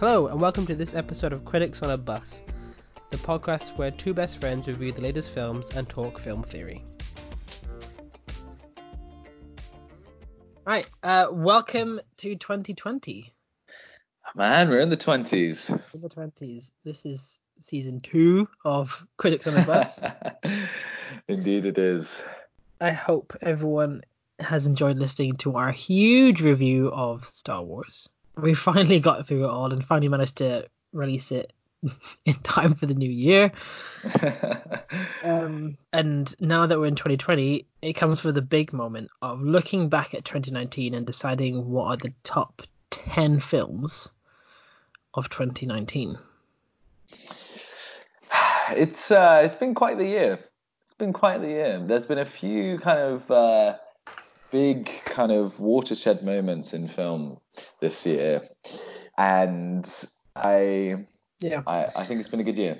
Hello, and welcome to this episode of Critics on a Bus, the podcast where two best friends review the latest films and talk film theory. Right, uh, welcome to 2020. Man, we're in the twenties. In the 20s. This is season two of Critics on a Bus. Indeed, it is. I hope everyone has enjoyed listening to our huge review of Star Wars. We finally got through it all and finally managed to release it in time for the new year. Um, and now that we're in 2020, it comes with a big moment of looking back at 2019 and deciding what are the top 10 films of 2019. it's uh, it's been quite the year. It's been quite the year. There's been a few kind of uh, big kind of watershed moments in film this year, and I Yeah, I, I think it's been a good year.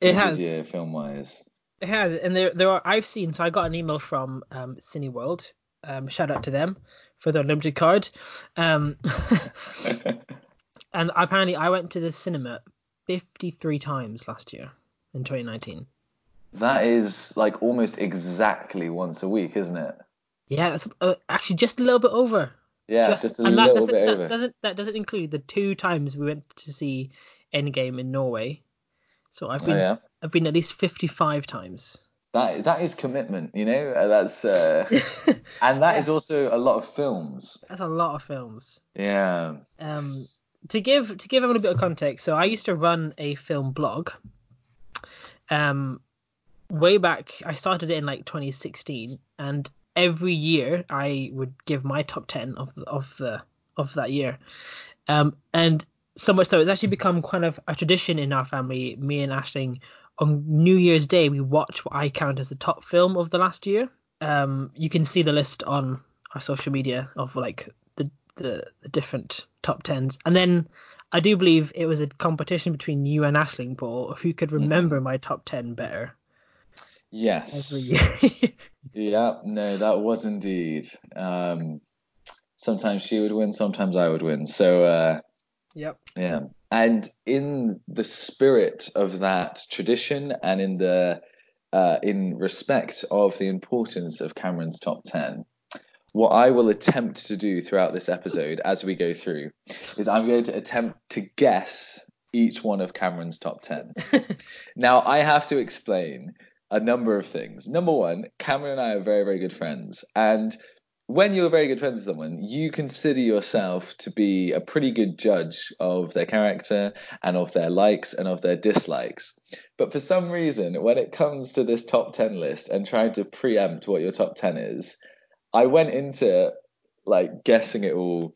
It a has. good year film wise. it has. And there, there are, I've seen, so I got an email from um, Cineworld. Um, shout out to them for their limited card. Um, and apparently, I went to the cinema 53 times last year in 2019. that is like almost exactly once a week, isn't it? Yeah, that's uh, actually just a little bit over. Yeah, just, a and that little bit that over. doesn't that doesn't include the two times we went to see Endgame in Norway. So I've Oh, been yeah. I've been at least 55 times. That that is commitment, you know. Uh, That's uh, and that is also a lot of films. That's a lot of films. Yeah. Um, to give to give everyone a bit of context, so I used to run a film blog. Um, way back, I started it in like 2016, and every year I would give my top 10 of of the of that year. Um, and so much so it's actually become kind of a tradition in our family. Me and Ashling on New Year's Day we watch what I count as the top film of the last year. Um, you can see the list on our social media of like the the, the different top tens, and then I do believe it was a competition between you and Ashling Paul who could remember my top ten better Yes. Yeah. No, that was indeed. Um, sometimes she would win, sometimes I would win. So uh, yep. yeah. And in the spirit of that tradition, and in the uh, in respect of the importance of Cameron's top ten, what I will attempt to do throughout this episode as we go through is I'm going to attempt to guess each one of Cameron's top 10. now, I have to explain a number of things. Number one, Cameron and I are very, very good friends. And when you're very good friends with someone, you consider yourself to be a pretty good judge of their character and of their likes and of their dislikes. But for some reason, when it comes to this top 10 list and trying to preempt what your top 10 is, I went into like guessing it all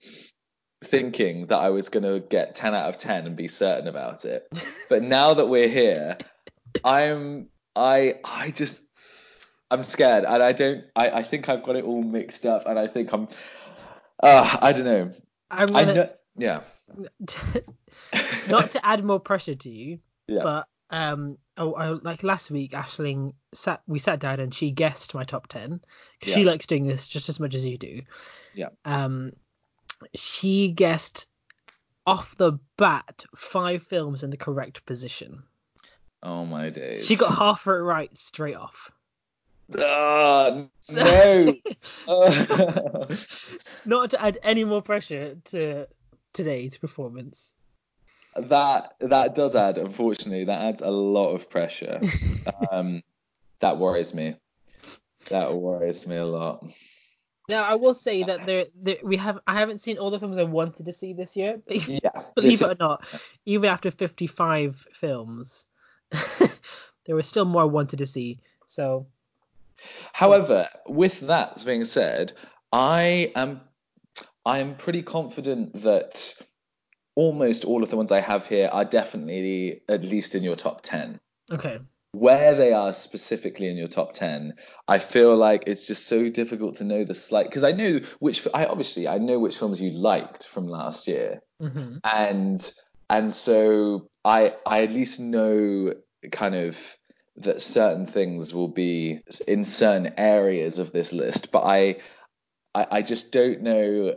thinking that I was going to get 10 out of 10 and be certain about it. But now that we're here, I'm I I just I'm scared and I don't I I think I've got it all mixed up and I think I'm uh I don't know. I'm gonna know yeah. not to add more pressure to you, Yeah. but um, oh, I, like last week, Ashling sat, we sat down and she guessed my top ten because she likes doing this just as much as you do. Yeah. Um, she guessed off the bat five films in the correct position. Oh my days. She got half of it right straight off. Ah, no. Not to add any more pressure to today's performance. that that does add unfortunately that adds a lot of pressure um that worries me that worries me a lot Now I will say that there, there we have I haven't seen all the films I wanted to see this year, but yeah believe it or is- not, even after 55 films, there was still more I wanted to see. So. However with that being said i am i am pretty confident that almost all of the ones i have here are definitely at least in your top 10 okay, where they are specifically in your top 10 i feel like it's just so difficult to know the slight because i know which i obviously i know which films you liked from last year. Hmm and and so i i at least know kind of that certain things will be in certain areas of this list but i i, I just don't know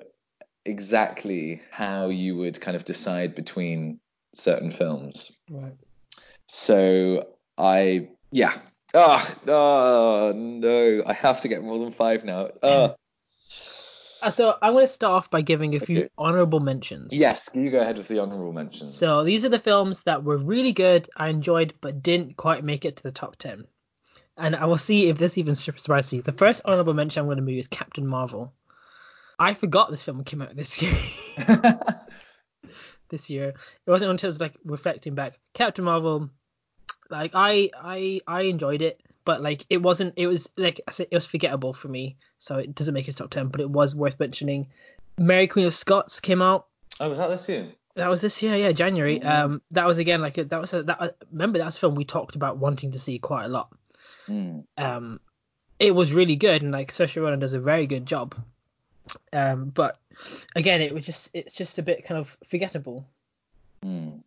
exactly how you would kind of decide between certain films. Right. So I yeah. Oh, oh no, I have to get more than five now. Uh, Uh, so I'm going to start off by giving a few Okay. honorable mentions. yes, you go ahead with the honorable mentions. So these are the films that were really good, I enjoyed, but didn't quite make it to the top 10. And I will see if this even surprises you. The first honorable mention I'm going to move is Captain Marvel. I forgot this film came out this year. this year. It wasn't until I was like reflecting back. Captain Marvel, like I I I enjoyed it, but like it wasn't. It was like I said, it was forgettable for me, so it doesn't make it top 10. But it was worth mentioning. Mary Queen of Scots came out oh, was that this year? that was this year, yeah, January. Mhm. Um, that was again like that was a, that. Remember that a film we talked about wanting to see quite a lot. Mm. Um, it was really good, and like Saoirse Ronan does a very good job. Um, but again, it was just it's just a bit kind of forgettable. Mm.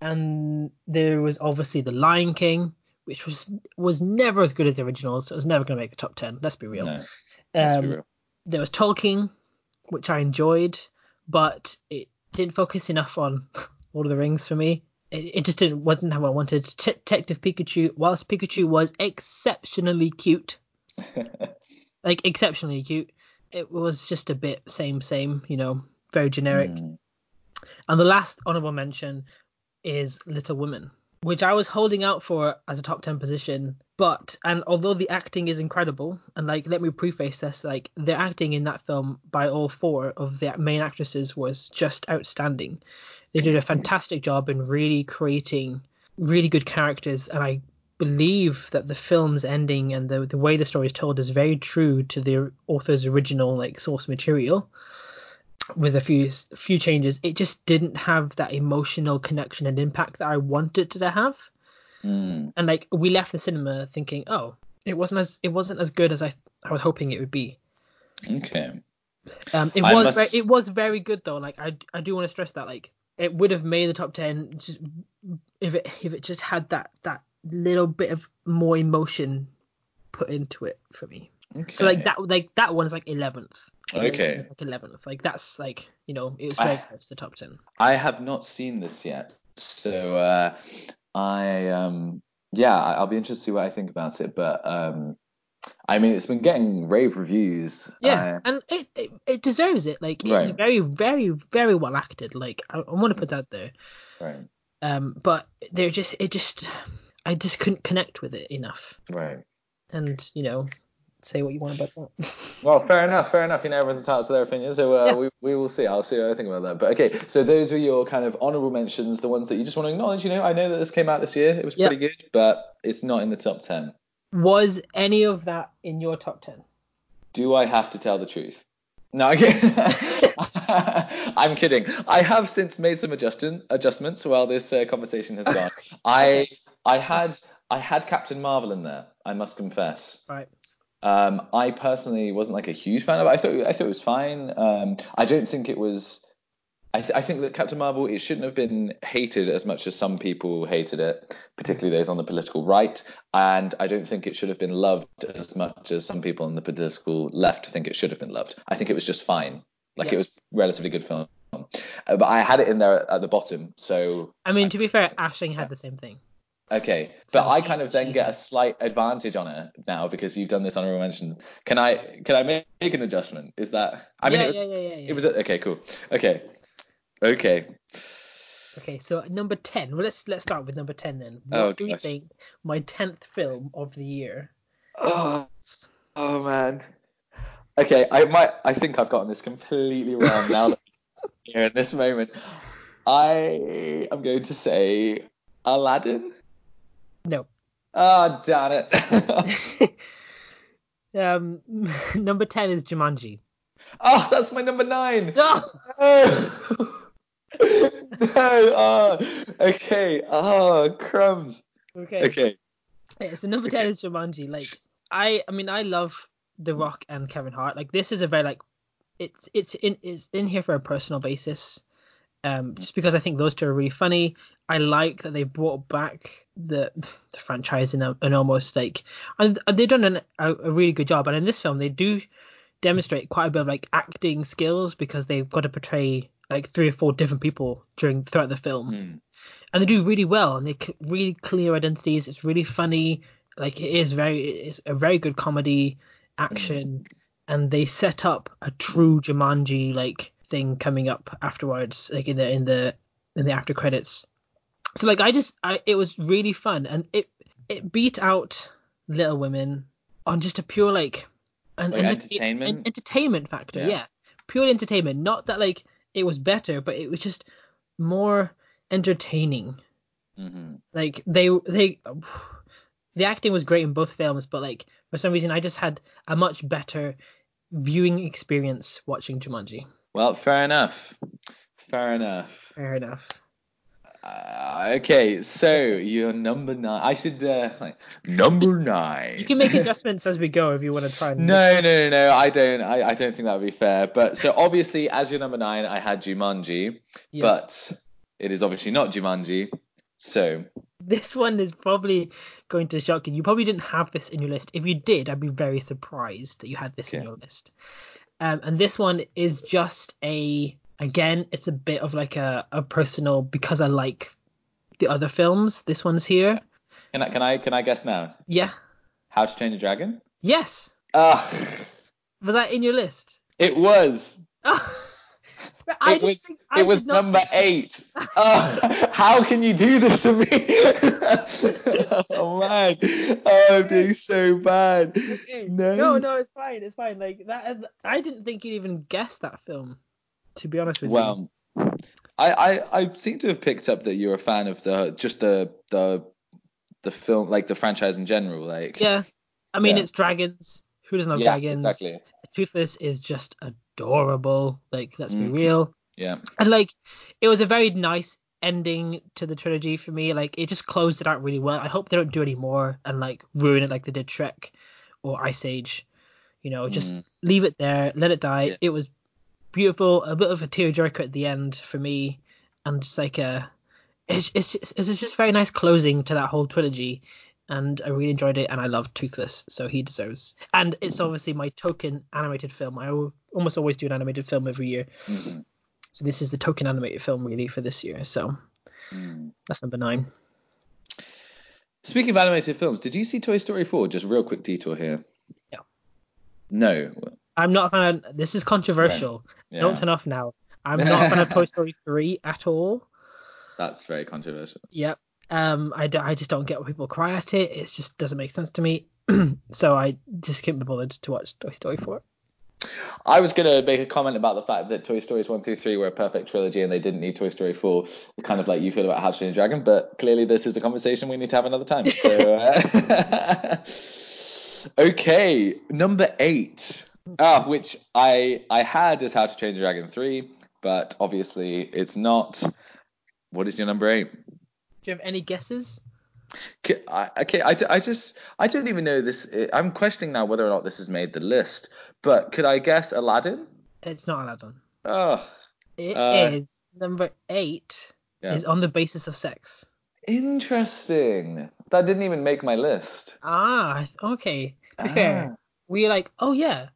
And there was obviously The Lion King, which was was never as good as the original, so it was never going to make the top ten. Let's be real. No, let's be Um, real. there was Tolkien, which I enjoyed, but it didn't focus enough on Lord of the Rings for me. It, it just didn't wasn't how I wanted. Detective Pikachu, whilst Pikachu was exceptionally cute, like exceptionally cute, it was just a bit same same, you know, very generic. Mm. And the last honorable mention is Little Women, which I was holding out for as a top 10 position. But, and although the acting is incredible, and like, let me preface this, like, the acting in that film by all four of the main actresses was just outstanding. They did a fantastic job in really creating really good characters, and I believe that the film's ending and the, the way the story is told is very true to the author's original, like, source material with a few few changes, it just didn't have that emotional connection and impact that I wanted it to have. Mm. And like we left the cinema thinking, oh, it wasn't as it wasn't as good as I I was hoping it would be. Okay. Um, it I was must- very, it was very good though. Like I I do want to stress that like it would have made the top ten just, if it if it just had that that little bit of more emotion put into it for me. Okay. So like that like that one's like eleventh. Okay. Like eleventh. Like that's like you know it was I- very close to top ten. I have not seen this yet, so uh, I um yeah, I- I'll be interested to see what I think about it. But um, I mean, it's been getting rave reviews. Yeah, and it, it it deserves it. Like it's Right. very very very well acted. Like I, I want to put that there. Uh, right, Um, but they're just it just I just couldn't connect with it enough. right. And you know, say what you want about that. Well, fair enough, fair enough. You know, everyone's entitled to their opinion, so uh, Yeah. we, we will see. I'll see what I think about that. But okay, so those are your kind of honourable mentions, the ones that you just want to acknowledge. You know, I know that this came out this year; it was Yeah. pretty good, but it's not in the top ten. Was any of that in your top ten? Do I have to tell the truth? No. I'm kidding. I have since made some adjustment adjustments while this uh, conversation has gone. I I had I had Captain Marvel in there. I must confess. Right. Um, I personally wasn't like a huge fan of it. I thought I thought it was fine. Um, I don't think it was. I, th- I think that Captain Marvel it shouldn't have been hated as much as some people hated it, particularly those on the political right. And I don't think it should have been loved as much as some people on the political left think it should have been loved. I think it was just fine. Like Yeah. it was relatively good film. Uh, but I had it in there at the bottom, so I mean, to be fair, Ashling had the same thing. Okay, but I kind of then get a slight advantage on it now because you've done this honorable mention. Can I can I make, an adjustment? Is that I mean yeah, it was yeah, yeah, yeah, yeah. it was okay cool okay okay Okay, so number ten. Well, let's let's start with number ten then. What Oh, do gosh. think my tenth film of the year? oh oh man okay I might I think I've gotten this completely wrong now that I'm here in this moment. I am going to say Aladdin. No. Ah damn it. um, number ten is Jumanji. oh that's my number nine. No. Oh. no. Oh. Okay. Oh, crumbs. Okay. Okay. Yeah, so number ten is Jumanji. Like I, I mean, I love The Rock and Kevin Hart. Like this is a very like, it's it's in it's in here for a personal basis. Um, just because I think those two are really funny. I like that they brought back the the franchise in a, almost like and they've done an, a, a really good job. And in this film, they do demonstrate quite a bit of like acting skills because they've got to portray like three or four different people during throughout the film, Mm. and they do really well, and they c- really clear identities. It's really funny. Like it is very, it's a very good comedy action, and they set up a true Jumanji like thing coming up afterwards, like in the in the in the after credits. So like I just, I it was really fun, and it it beat out Little Women on just a pure like an Like entertain- entertainment? en- entertainment factor. Yeah. Yeah. pure entertainment. Not that like it was better, but it was just more entertaining. hmm Like they they the acting was great in both films, but like for some reason I just had a much better viewing experience watching Jumanji. Well, fair enough. Fair enough. Fair enough. Uh, okay, so you're number nine. I should uh, like number nine. You can make adjustments as we go if you want to try and No, no, no, no. I don't. I, I don't think that would be fair. But so obviously, as your number nine, I had Jumanji, Yeah. but it is obviously not Jumanji. So This one is probably going to shock you. You probably didn't have this in your list. If you did, I'd be very surprised that you had this in your list. Um, and this one is just a again, it's a bit of like a, a personal because I like the other films. This one's here. can I can I can I guess now? Yeah. How to Train a Dragon? Yes. Ah, Was that in your list? it was. But I it just was. think I It was did not number eight. Oh, how can you do this to me? oh man, oh, I'm doing so bad. No. no, no, it's fine. It's fine. Like that, uh, I didn't think you'd even guess that film. To be honest with you. Well, I, I I seem to have picked up that you're a fan of the just the the the film like the franchise in general. Like Yeah. I mean, Yeah. it's dragons. Who doesn't love yeah, dragons? exactly. Toothless is just adorable. Like, let's be Mhm. real. Yeah. And like, it was a very nice ending to the trilogy for me. Like, it just closed it out really well. I hope they don't do any more and like ruin it like they did Shrek or Ice Age. You know, just Mm. leave it there, let it die. Yeah. It was beautiful, a bit of a tearjerker at the end for me, and just like a, it's it's it's, it's just very nice closing to that whole trilogy. And I really enjoyed it, and I love Toothless, so he deserves. And it's obviously my token animated film. I al- almost always do an animated film every year, Mhm. so this is the token animated film really for this year. So Mm. that's number nine. Speaking of animated films, did you see Toy Story 4? Just real quick detour here. Yeah. No. I'm not a fan. Of, this is controversial. Yeah, Don't turn off now. I'm not a fan of Toy Story 3 at all. that's very controversial. Yep. Um, I, d- I just don't get why people cry at it. It just doesn't make sense to me. so I just can't be bothered to watch Toy Story 4. I was gonna make a comment about the fact that Toy Stories one through three were a perfect trilogy and they didn't need Toy Story four, kind of like you feel about How to Train a Dragon. But clearly, this is a conversation we need to have another time. So, uh, okay, number eight, ah, which I I had as How to Train a Dragon three, but obviously it's not. What is your number eight? Do you have any guesses? Okay, I, okay, I, I just I don't even know this. I'm questioning now whether or not this has made the list. But could I guess Aladdin? It's not Aladdin. Oh, It is Uh, number eight. Yeah. Is on the basis of sex. interesting. That didn't even make my list. Ah, okay. To be Ah. fair, we were like, oh yeah,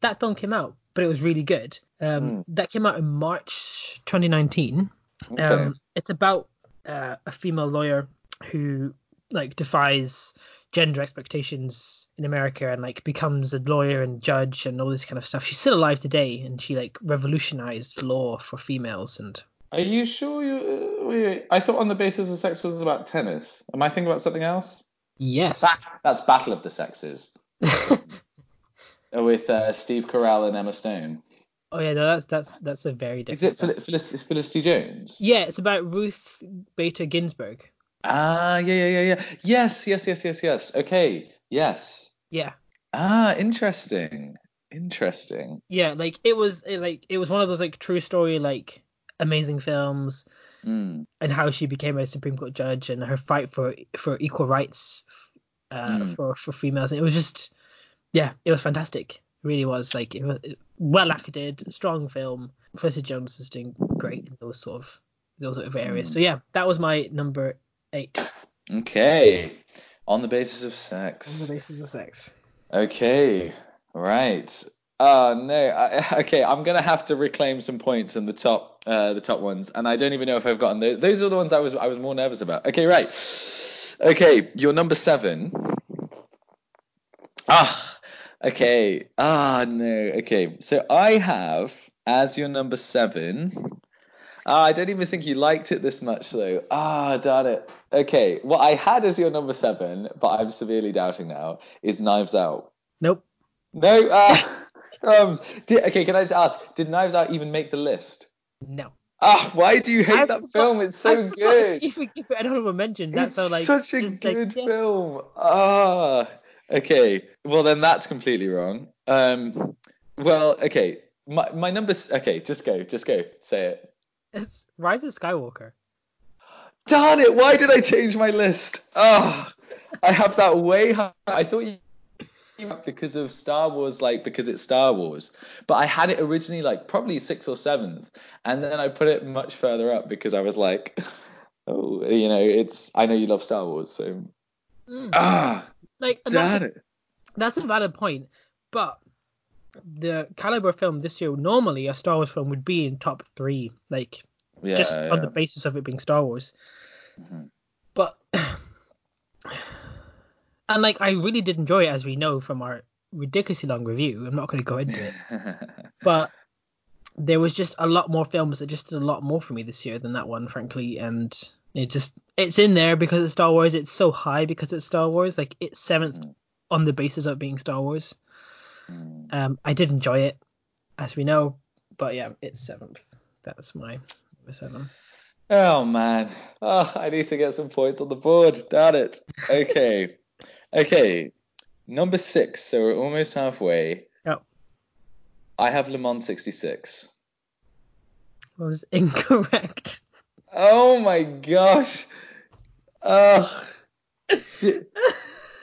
that film came out, but it was really good. Um, Hmm. that came out in March 2019. Okay. Um, it's about uh, a female lawyer who like defies gender expectations in America and like becomes a lawyer and judge and all this kind of stuff. She's still alive today, and she like revolutionized law for females and Are you sure you? Uh, wait, wait. I thought on the basis of sex was about tennis. Am I thinking about something else? yes. Ba- that's Battle of the Sexes with uh, Steve Carell and Emma Stone. Oh yeah, no, that's that's that's a very different. Is it film. Fel- Felic- Felicity Jones? Yeah, it's about Ruth Bader Ginsburg. Ah, yeah, yeah, yeah, yeah. Yes, yes, yes, yes, yes. Okay, yes. Yeah. Ah, interesting. Interesting. Yeah, like it was it, like it was one of those like true story like amazing films Mm. and how she became a Supreme Court judge and her fight for for equal rights uh, Mm. for for females. And it was just yeah, it was fantastic. Really was like it was well acted, strong film. Felicity Jones is doing great in those sort of those sort of areas. Mm. So yeah, that was my number eight Okay. On the basis of sex. on the basis of sex. Okay. Right. Oh no. I, okay, I'm gonna have to reclaim some points in the top, uh, the top ones, and I don't even know if I've gotten those. Those are the ones I was I was more nervous about. Okay, right. Okay, your number seven. Ah, okay. Ah, no. Okay, so I have as your number seven. Ah, I don't even think you liked it this much though. Ah, darn it. Okay, what I had as your number seven, but I'm severely doubting now, is Knives Out. Nope. No, ah, crumbs. Did, okay, can I just ask, did Knives Out even make the list? No. Ah, why do you hate I that forgot- film? It's so forgot good. If we give it an honorable mention, that's it's so like such a just like, good yeah. film. Ah, okay. Well, then that's completely wrong. Um, well, okay. My my numbers. Okay, just go, just go. Say it. It's Rise of Skywalker. Darn it! Why did I change my list? Ah, I have that way high. I thought you came up because of Star Wars, like because it's Star Wars. But I had it originally like probably sixth or seventh, and then I put it much further up because I was like, oh, you know, it's. I know you love Star Wars, so Mm. ah, Like darn it. That's a valid point, but the caliber film this year normally a Star Wars film would be in top three, like Yeah, just yeah. on the basis of it being Star Wars. Mhm. But and like I really did enjoy it, as we know from our ridiculously long review. I'm not going to go into it, but there was just a lot more films that just did a lot more for me this year than that one, frankly. And it just it's in there because it's Star Wars. It's so high because it's Star Wars. Like it's 7th Mhm. On the basis of being Star Wars. Mm. Um, I did enjoy it, as we know, but yeah, it's seventh. That's my number seven. Oh man, oh, I need to get some points on the board. Darn it. Okay, okay. Number six. So we're almost halfway. Yep. I have Le Mans 66. Was incorrect. Oh my gosh. Ugh. Di-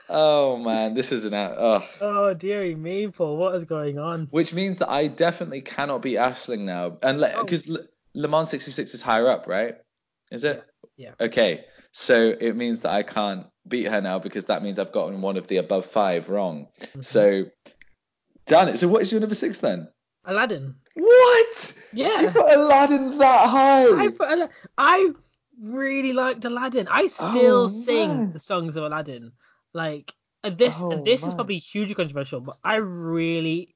oh man, this is an out. Ugh. Oh dearie me, Paul, what is going on? Which means that I definitely cannot be Ashling now, and Oh. because Le, Le Mans 66 is higher up, right? Is it? Yeah. Okay, so it means that I can't beat her now because that means I've gotten one of the above five wrong. Mhm. So, damn it. So what is your number six then? Aladdin. What? Yeah. You put Aladdin that high? I put Ala- I really liked Aladdin. I still Oh, sing man. the songs of Aladdin. Like and this Oh, and this is probably hugely controversial, but I really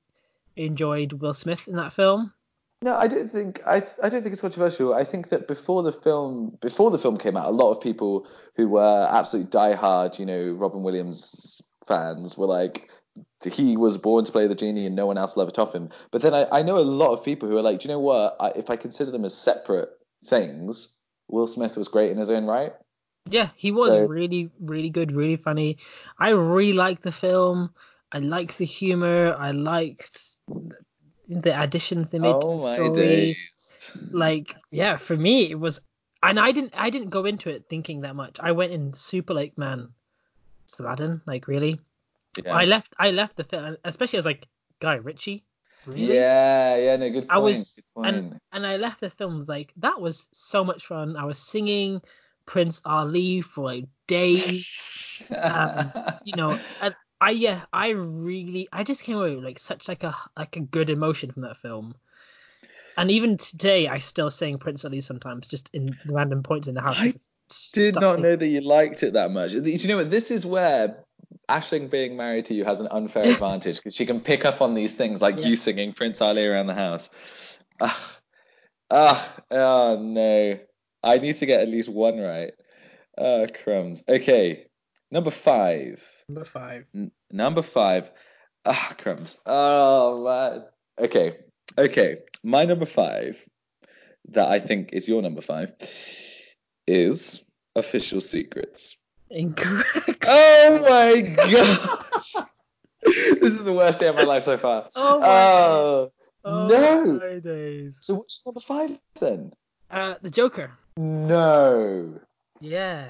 enjoyed Will Smith in that film. No, I don't think I I don't think it's controversial. I think that before the film before the film came out, a lot of people who were absolute diehard, you know, Robin Williams fans were like, he was born to play the genie and no one else will ever top him. But then I, I know a lot of people who are like, do you know what? I, if I consider them as separate things, Will Smith was great in his own right. Yeah, he was So- really, really good, really funny. I really liked the film. I liked the humor. I liked the additions they made to oh the my story. days. Like, yeah, for me it was, and I didn't, I didn't go into it thinking that much. I went in super like, man, it's Aladdin. Like, really? Yeah. I left, I left the film, especially as like Guy Ritchie. Really? Yeah, yeah, no, good point. I was, and and I left the film like that was so much fun. I was singing Prince Ali for like days. um, you know, and I yeah, I really, I just came away with like such like a like a good emotion from that film. And even today, I still sing Prince Ali sometimes, just in random points in the house. I did not know that you liked it that much. Do you know what? This is where Ashling being married to you has an unfair advantage because she can pick up on these things like Yeah. you singing Prince Ali around the house. Ah, ah, oh no. I need to get at least one right. Ah, crumbs. Okay, number five. Number five. N- number five. Ah, crumbs. Oh man. Okay, okay. My number five, that I think is your number five, is Official Secrets. Incorrect. Oh my gosh. this is the worst day of my life so far. Oh my Oh. Oh, no. my days. So what's number five then? Uh, the Joker. No. Yeah.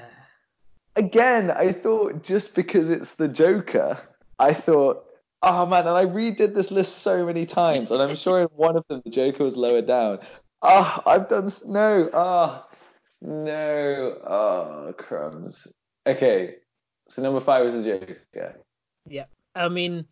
Again, I thought just because it's the Joker, I thought, oh man, and I redid this list so many times, and I'm sure in one of them the Joker was lower down. Ah, I've done no. Ah, no. Oh, crumbs. Okay, so number five is the Joker. Yeah, I mean,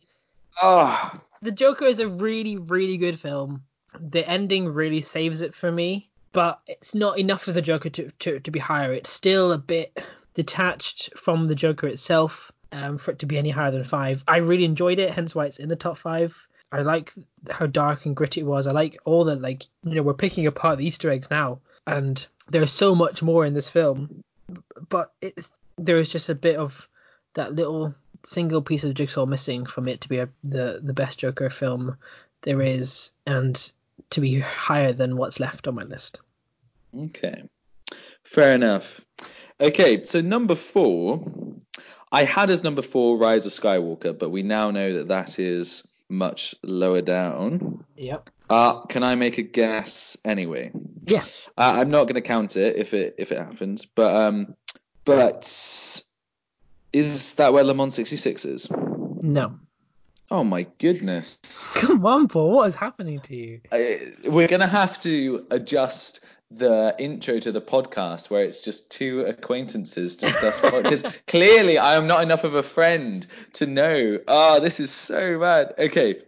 Oh, The Joker is a really, really good film. The ending really saves it for me, but it's not enough of the Joker to, to, to be higher. It's still a bit detached from the Joker itself um, for it to be any higher than five. I really enjoyed it, hence why it's in the top five. I like how dark and gritty it was. I like all the like you know we're picking apart the Easter eggs now, and there's so much more in this film, but it, there is just a bit of that little single piece of jigsaw missing from it to be a, the the best Joker film there is, and to be higher than what's left on my list. okay. Fair enough. Okay, so number four, I had as number four Rise of Skywalker, but we now know that that is much lower down. Yep. Uh, can I make a guess anyway? Yeah. Uh, I'm not going to count it if it if it happens, but um, but is that where Le Mans 66 is? No. Oh my goodness. Come on, Paul. What is happening to you? I, we're going to have to adjust the intro to the podcast where it's just two acquaintances discuss because clearly I am not enough of a friend to know. Oh, this is so bad. Okay.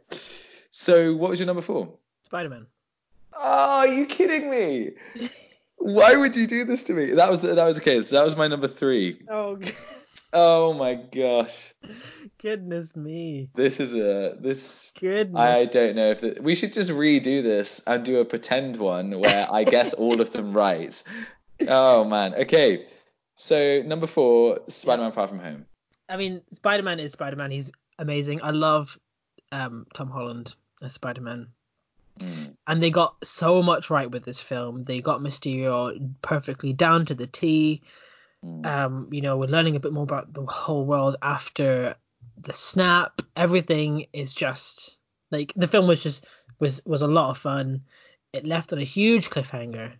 So what was your number four? Spider Man. Oh, ah, are you kidding me? Why would you do this to me? That was that was okay. So that was my number three. Oh, Oh my gosh, goodness me. this is a this. Goodness. I don't know if it, we should just redo this and do a pretend one where I guess all of them right. Oh man. Okay. So number four, Spider-Man: Far From Home. I mean, Spider Man is Spider Man. He's amazing. I love um, Tom Holland as Spider Man. Mm. And they got so much right with this film. They got Mysterio perfectly down to the T. Mm. Um, you know, we're learning a bit more about the whole world after the snap. Everything is just like the film was just was was a lot of fun. It left on a huge cliffhanger,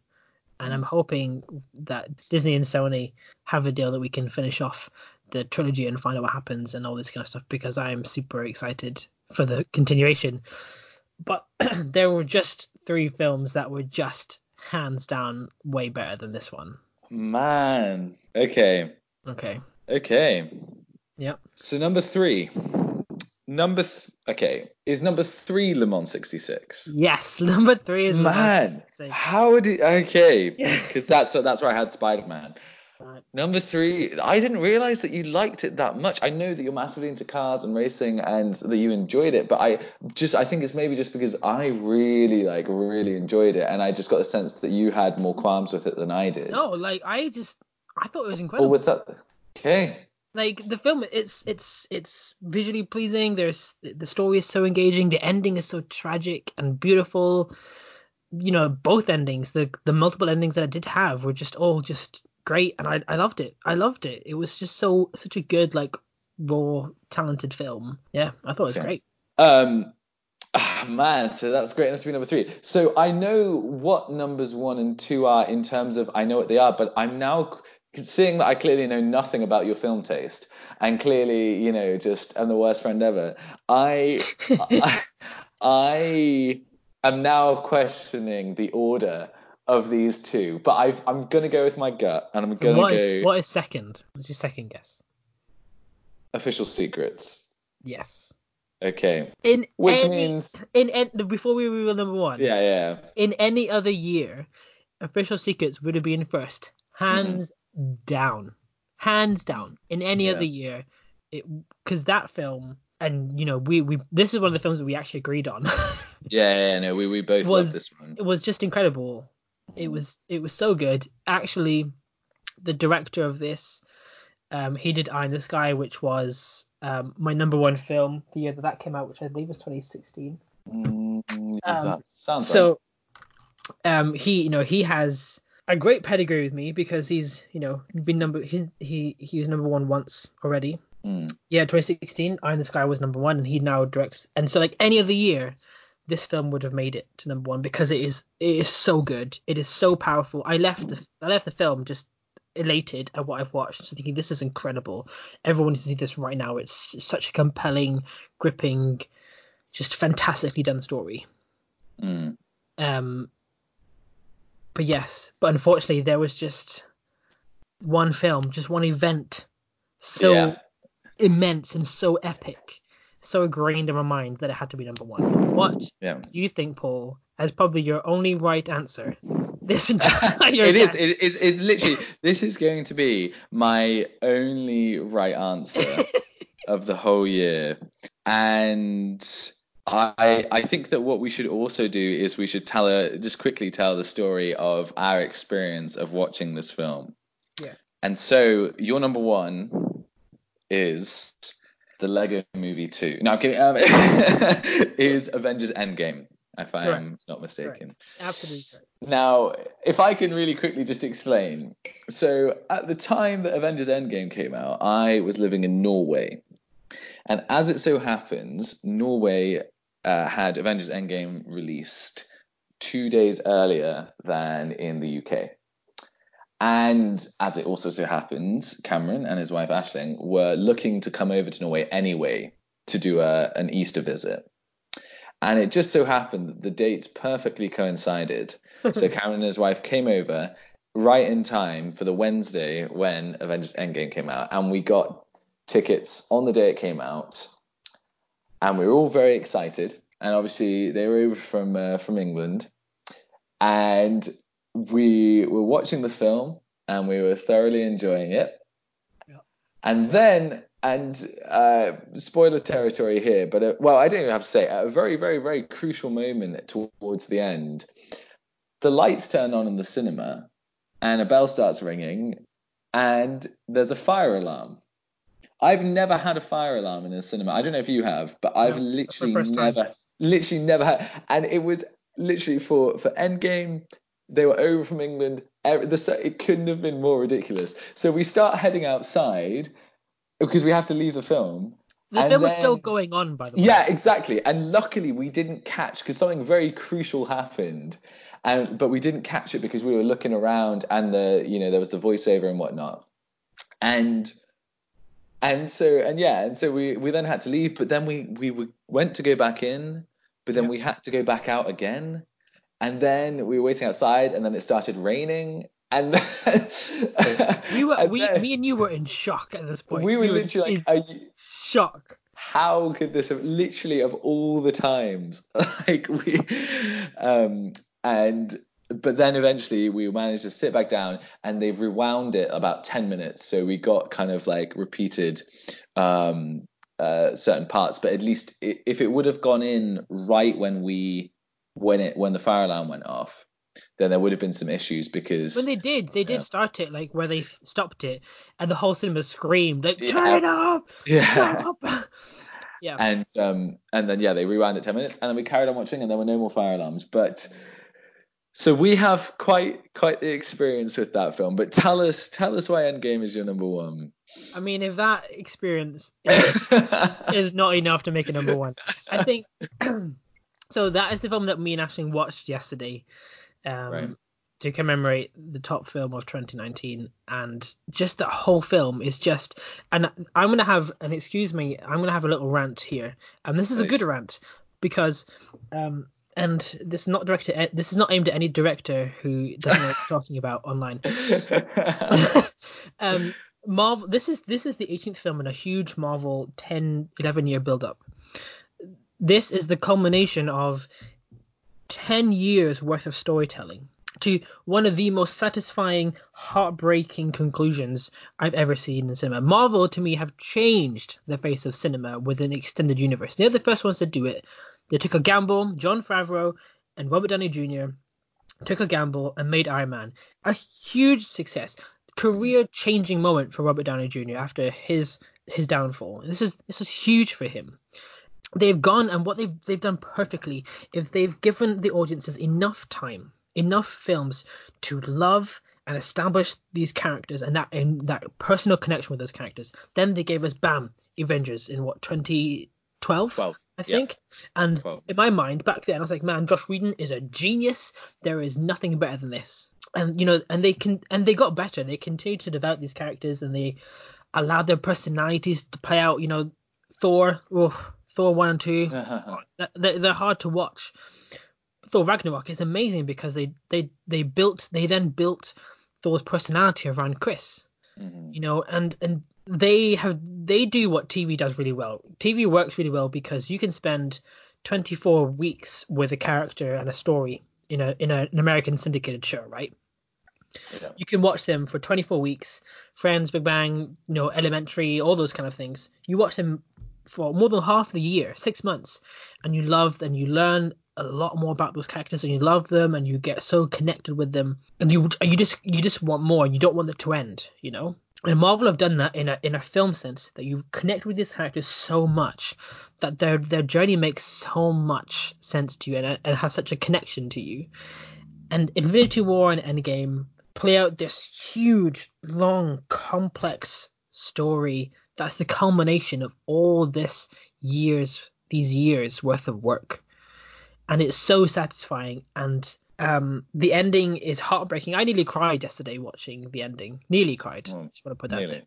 and I'm hoping that Disney and Sony have a deal that we can finish off the trilogy and find out what happens and all this kind of stuff because I'm super excited for the continuation. But there were just three films that were just hands down way better than this one. Man. Okay. Okay. Okay. Yep. So number three. Number th- okay is number three Le Mans 66. Yes, number three is Man, how you? Okay, because that's that's where I had Spider-Man. Right. Number three, I didn't realize that you liked it that much. I know that you're massively into cars and racing and that you enjoyed it, but I just I think it's maybe just because I really like really enjoyed it, and I just got the sense that you had more qualms with it than I did. No, like I just I thought it was Or incredible. was that okay? Like the film it's it's it's visually pleasing. There's the story is so engaging. The ending is so tragic and beautiful. You know both endings the the multiple endings that i did have were just all just great and i i loved it. I loved it. It was just so such a good like raw talented film. Yeah i thought it was great. Um, ah, man, so that's great enough to be number three. So I know what numbers one and two are in terms of I know what they are, but I'm now seeing that I clearly know nothing about your film taste, and clearly, you know, just I'm the worst friend ever. I, I, I am now questioning the order of these two, but I've, I'm gonna go with my gut, and I'm gonna what go is what is second what's your second guess official secrets. yes Okay, in which any, means in, in before we reveal number one yeah, yeah. in any other year, Official Secrets would have been first, mm-hmm. hands down, hands down. In any Yeah. other year, it because that film, and you know, we we this is one of the films that we actually agreed on. Yeah, yeah, no, we, we both Was- this one. it was just incredible. It was it was so good. Actually, the director of this, um, he did Eye in the Sky, which was um my number one film the year that that came out, which I believe was 2016. Mm, Um, so um he you know he has a great pedigree with me because he's you know been number he he he was number one once already. Mm, yeah 2016 eye in the sky was number one and he now directs and so like any other year this film would have made it to number one because it is it is so good. It is so powerful. I left the i left the film just elated at what i've watched so thinking this is incredible. Everyone needs to see this right now. It's such a compelling gripping just fantastically done story. Mm. um, but yes, but unfortunately there was just one film, just one event, so Yeah. immense and so epic so ingrained in my mind that it had to be number one. What Yeah. do you think, Paul, as probably your only right answer? This entire it is. It, it's, it's literally. This is going to be my only right answer of the whole year, and I I think that what we should also do is we should tell a just quickly tell the story of our experience of watching this film. Yeah. And so your number one is the Lego Movie Two. No, I'm kidding. Um, is Avengers Endgame, if I am not mistaken. Absolutely correct. Now, if I can really quickly just explain. So, at the time that Avengers Endgame came out, I was living in Norway. And as it so happens, Norway uh, had Avengers Endgame released two days earlier than in the UK. And as it also so happens, Cameron and his wife Ashling were looking to come over to Norway anyway to do a, an Easter visit. And it just so happened that the dates perfectly coincided. So Cameron and his wife came over right in time for the Wednesday when Avengers Endgame came out. And we got tickets on the day it came out. And we were all very excited. And obviously they were over from uh, from England. And we were watching the film and we were thoroughly enjoying it. Yeah. And then, and uh, spoiler territory here, but uh, well, I don't even have to say, at a very, very, very crucial moment towards the end, the lights turn on in the cinema and a bell starts ringing and there's a fire alarm. I've never had a fire alarm in a cinema. I don't know if you have, but I've No, literally first time. never, literally never had. And it was literally for for Endgame. They were over from England. Every- The, se- it couldn't have been more ridiculous. So we start heading outside because we have to leave the film. The And film was still going on, by the way. Yeah, exactly. And luckily we didn't catch because something very crucial happened. And but we didn't catch it because we were looking around and the you know there was the voiceover and whatnot. And and so and yeah, and so we we then had to leave, but then we we went to go back in, but then Yeah. we had to go back out again. And then we were waiting outside and then it started raining and We were, and we, then me and you were in shock at this point. we were literally like, are you, shock. how could this have literally of all the times like we um and but then eventually we managed to sit back down and they've rewound it about 10 minutes so we got kind of like repeated um uh certain parts but at least if it would have gone in right when we when it when the fire alarm went off then there would have been some issues because When they did, they did Yeah. start it like where they stopped it, and the whole cinema screamed like, Yeah. "Turn it up! yeah Turn up!" yeah. and um and then yeah they rewound it 10 minutes and then we carried on watching and there were no more fire alarms but so we have quite quite the experience with that film but tell us tell us why endgame is your number one I mean, if that experience is, is not enough to make a number one, I think. so that is the film that me and Ashling watched yesterday, um, Right. to commemorate the top film of 2019, and just that whole film is just. And I'm gonna have, and excuse me, I'm gonna have a little rant here, and this is a good rant because, um, and this is not directed. At, this is not aimed at any director who doesn't know what I'm talking about online. um, Marvel. This is this is the 18th film in a huge Marvel 10, 11 year build up. This is the culmination of 10 years worth of storytelling to one of the most satisfying, heartbreaking conclusions I've ever seen in cinema. Marvel to me have changed the face of cinema with an extended universe. They're the first ones to do it. They took a gamble. Jon Favreau and Robert Downey Jr. took a gamble and made Iron Man a huge success, career changing moment for Robert Downey Jr. after his his downfall. This is this is huge for him. They've gone and what they've they've done perfectly if they've given the audiences enough time, enough films to love and establish these characters and that and that personal connection with those characters. Then they gave us bam Avengers in what 2012 12 I yeah. think. And 12. in my mind, back then, I was like, man, Joss Whedon is a genius. There is nothing better than this. And you know, and they can, and they got better. They continued to develop these characters, and they allowed their personalities to play out. You know, Thor, oh, Thor one and two, th- they- they're hard to watch. Thor Ragnarok is amazing because they they they built, they then built Thor's personality around Chris Mhm. you know and and they have they do what TV does really well. TV works really well because you can spend 24 weeks with a character and a story in a in a, an American syndicated show, right? Yeah. You can watch them for 24 weeks. Friends, Big Bang, you know, Elementary, all those kind of things. You watch them for more than half the year, six months, and you love and you learn a lot more about those characters and you love them and you get so connected with them and you you just you just want more. You don't want it to end, you know. And Marvel have done that in a in a film sense that you connect with these characters so much that their their journey makes so much sense to you and, and has such a connection to you. And Infinity War and Endgame play out this huge, long, complex story that's the culmination of all this years these years worth of work. And it's so satisfying and um, the ending is heartbreaking. I nearly cried yesterday watching the ending. Nearly cried. Mm, Just want to put that nearly. there.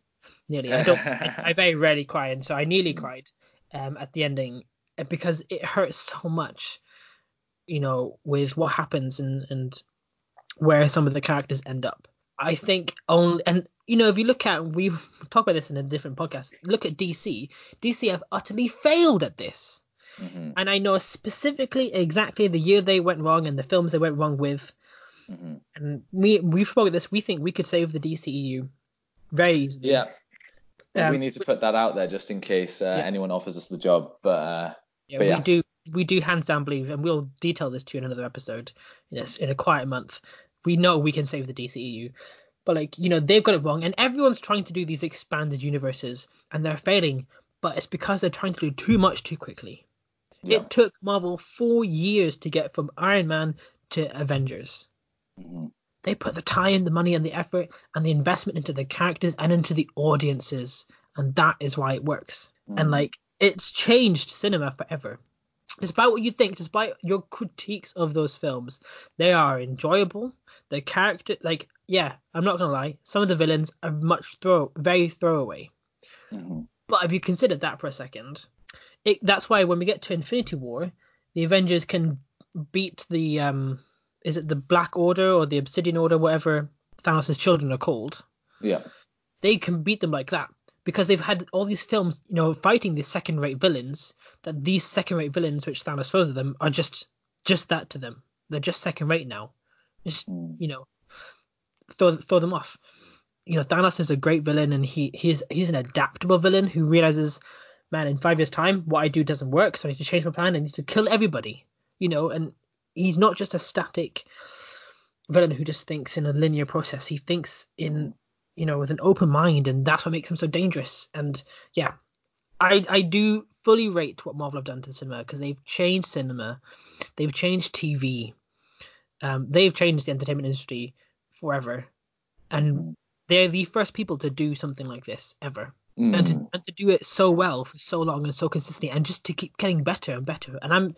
Nearly. I don't. I, I very rarely cry, and so I nearly cried um, at the ending uh, because it hurts so much. You know, with what happens and and where some of the characters end up. I think only and you know if you look at we've talked about this in a different podcast. Look at DC. DC have utterly failed at this hmm and I know specifically exactly the year they went wrong and the films they went wrong with. hmm And we we've spoken this. We think we could save the DCEU very easily. Yeah. Um, we need to put that out there just in case uh, Yeah. anyone offers us the job. But uh, Yeah, but we do. We do hands down believe, and we'll detail this to you in another episode. In a, in a quiet month, we know we can save the DCEU. But like you know, they've got it wrong, and everyone's trying to do these expanded universes, and they're failing. But it's because they're trying to do too much too quickly. Yeah. It took Marvel four years to get from Iron Man to Avengers. Mhm. they put the time, the money, and the effort and the investment into the characters and into the audiences, and that is why it works. And Mhm. like it's changed cinema forever. Despite what you think, despite your critiques of those films, they are enjoyable. The character, like, yeah, I'm not gonna lie, some of the villains are much throw, very throwaway. Mhm. But if you consider that for a second, it, that's why when we get to Infinity War, the Avengers can beat the um, is it the Black Order or the Obsidian Order, whatever Thanos' children are called. Yeah. They can beat them like that because they've had all these films, you know, fighting these second-rate villains. That these second-rate villains, which Thanos throws at them, are just just that to them. They're just second-rate now. Just Mm. you know, throw throw them off. You know, Thanos is a great villain, and he he's he's an adaptable villain who realizes, man, in five years' time, what I do doesn't work, so I need to change my plan. I need to kill everybody. You know, and he's not just a static villain who just thinks in a linear process. He thinks in you know with an open mind, and that's what makes him so dangerous. And yeah, I I do fully rate what Marvel have done to cinema because they've changed cinema, they've changed TV, um, they've changed the entertainment industry forever, and Mhm. they're the first people to do something like this ever, Mm. and to, and to do it so well for so long and so consistently, and just to keep getting better and better. And I'm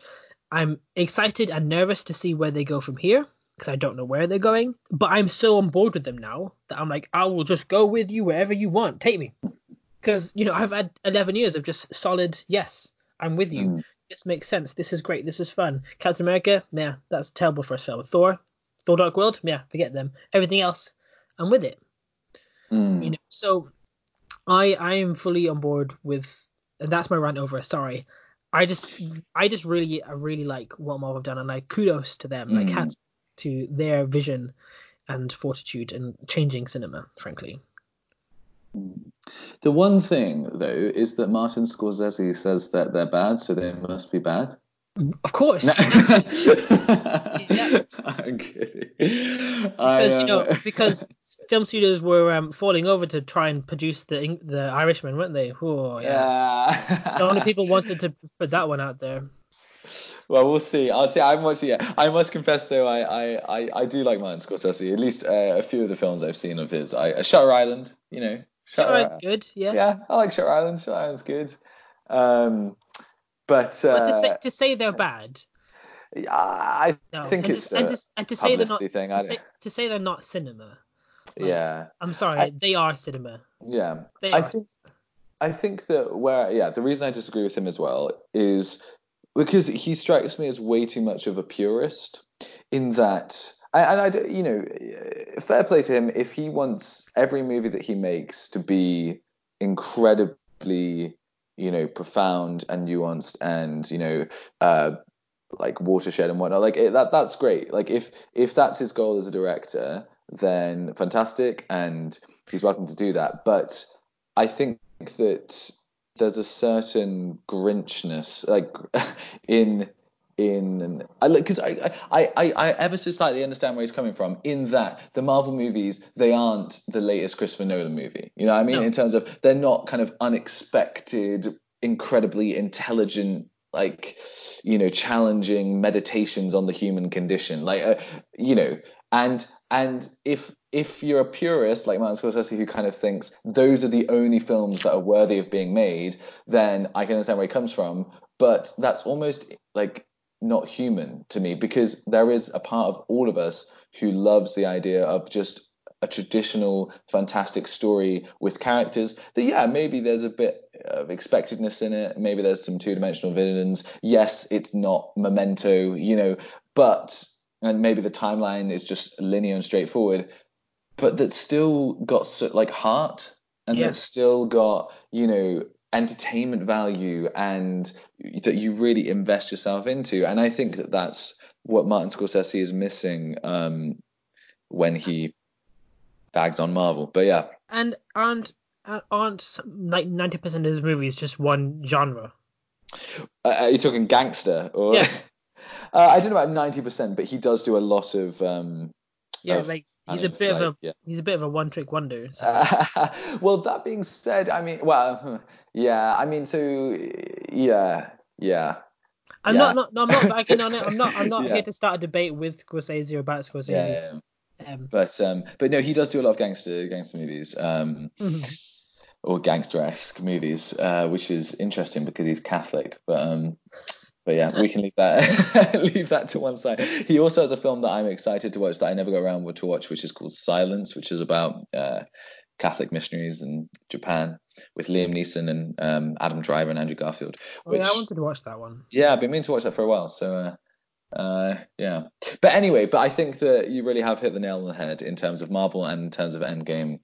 I'm excited and nervous to see where they go from here because I don't know where they're going, but I'm so on board with them now that I'm like I will just go with you wherever you want, take me, because you know I've had 11 years of just solid yes, I'm with you. Mm. This makes sense. This is great. This is fun. Captain America, yeah, that's terrible first film. Thor, Thor Dark World, yeah, forget them. Everything else, I'm with it. Mm. You know, so I I am fully on board with, and that's my rant over. Sorry, I just I just really I really like what Marvel have done, and like kudos to them. Like Mm. hats to their vision and fortitude and changing cinema, frankly. The one thing though is that Martin Scorsese says that they're bad, so they must be bad. Of course. No. Yeah. I'm kidding. because you know because film studios were um, falling over to try and produce the the Irishman, weren't they? Oh yeah. yeah. Lot of people wanted to put that one out there. Well, we'll see. I'll see. I'm watching. Yeah, I must confess though, I I, I, I do like Martin Scorsese. At least uh, a few of the films I've seen of his. I uh, Shutter Island. You know. Shutter Alright, Island. good, yeah. Yeah, I like Shutter Island. Shutter Island's good. Um, but, uh, But to say to say they're bad, yeah, I no. think and it's to, and, just, and to say they're not thing. to say, to say they're not cinema. Like, yeah, I'm sorry, they are cinema. yeah. They I are. think I think that where yeah, the reason I disagree with him as well is because he strikes me as way too much of a purist in that I- and I you know fair play to him if he wants every movie that he makes to be incredibly, you know, profound and nuanced and you know, uh, like watershed and whatnot. Like it, that that's great. Like if if that's his goal as a director, then fantastic, and he's welcome to do that. But I think that there's a certain Grinchness, like in in I look because I, I, I I ever so slightly understand where he's coming from in that the Marvel movies they aren't the latest Christopher Nolan movie. You know what I mean? No. In terms of they're not kind of unexpected, incredibly intelligent like you know challenging meditations on the human condition like uh, you know and and if if you're a purist like Martin Scorsese who kind of thinks those are the only films that are worthy of being made then I can understand where he comes from. But that's almost like not human to me because there is a part of all of us who loves the idea of just a traditional fantastic story with characters that yeah maybe there's a bit of expectedness in it. Maybe there's some two-dimensional villains. Yes it's not memento you know but and maybe the timeline is just linear and straightforward but that's still got so, like heart and yeah. that's still got you know entertainment value and that you really invest yourself into and i think that that's what martin scorsese is missing um, when he bags on Marvel. But yeah. And aren't aren't like ninety percent of his movies just one genre? Uh, are you talking gangster or? Yeah. uh, I don't know about ninety percent, but he does do a lot of. Um, yeah, of, like he's a bit like, of a yeah. he's a bit of a one trick wonder. So. well, that being said, I mean, well, yeah, I mean, so yeah, yeah. I'm yeah. not, not, no, I'm not backing on it. I'm not, I'm not yeah. here to start a debate with Scorsese or about Scorsese. Yeah, um, but um, but no, he does do a lot of gangster gangster movies. Um, mm-hmm. Or gangster-esque movies, uh, which is interesting because he's Catholic. But um, but yeah, we can leave that leave that to one side. He also has a film that I'm excited to watch that I never got around to watch, which is called Silence, which is about uh, Catholic missionaries in Japan with Liam Neeson and um, Adam Driver and Andrew Garfield. Which, oh, yeah, I wanted to watch that one. Yeah, I've been meaning to watch that for a while. So uh, uh, yeah. But anyway, but I think that you really have hit the nail on the head in terms of Marvel and in terms of Endgame.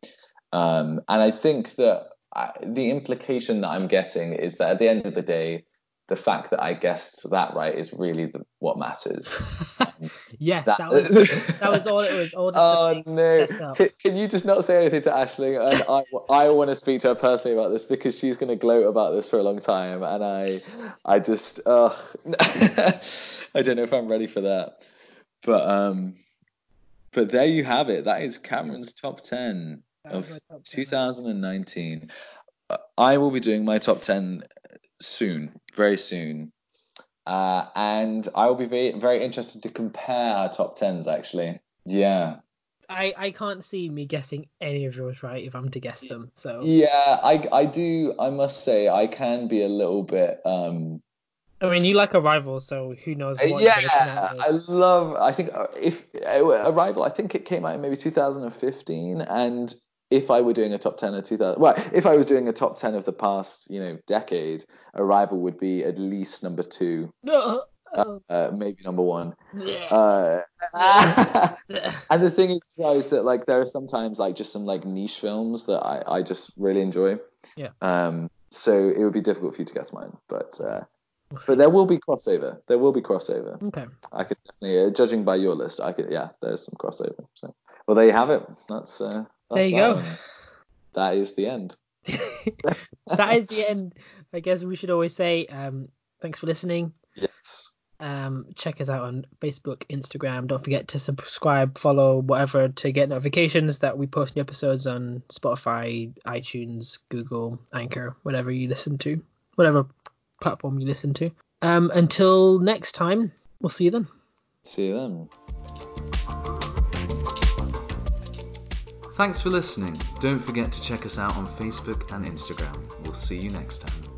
Um, and I think that I, the implication that I'm getting is that at the end of the day, the fact that I guessed that right is really the, what matters. yes, that, that, was that was all it was. All oh no! Can, can, you just not say anything to Ashley? And I, I want to speak to her personally about this because she's going to gloat about this for a long time, and I I just uh, I don't know if I'm ready for that. But um, but there you have it. That is Cameron's top ten of top 2019. I will be doing my top ten soon, very soon. Uh, and I will be very, very interested to compare our top tens actually. Yeah. I, I can't see me guessing any of yours right if I'm to guess them. So yeah, I, I do. I must say I can be a little bit. Um, I mean, you like Arrival, so who knows? What yeah, I love. I think uh, if uh, Arrival, I think it came out in maybe 2015, and if I were doing a top 10 of 2000, well, if I was doing a top 10 of the past, you know, decade, Arrival would be at least number two. No. Uh, uh, maybe number one. Uh, and the thing is, is that like there are sometimes like just some like niche films that I, I just really enjoy. Yeah. Um. So it would be difficult for you to guess mine, but uh, but there will be crossover. There will be crossover. Okay. I could definitely, uh, judging by your list, I could yeah, there's some crossover. So well, there you have it. That's uh, there you go. That is the end. that is the end. I guess we should always say um, thanks for listening. Yes. Um, check us out on Facebook, Instagram. Don't forget to subscribe, follow, whatever to get notifications that we post new episodes on Spotify, iTunes, Google, Anchor, whatever you listen to, whatever platform you listen to. Um, until next time, we'll see you then. See you then. Thanks for listening. Don't forget to check us out on Facebook and Instagram. We'll see you next time.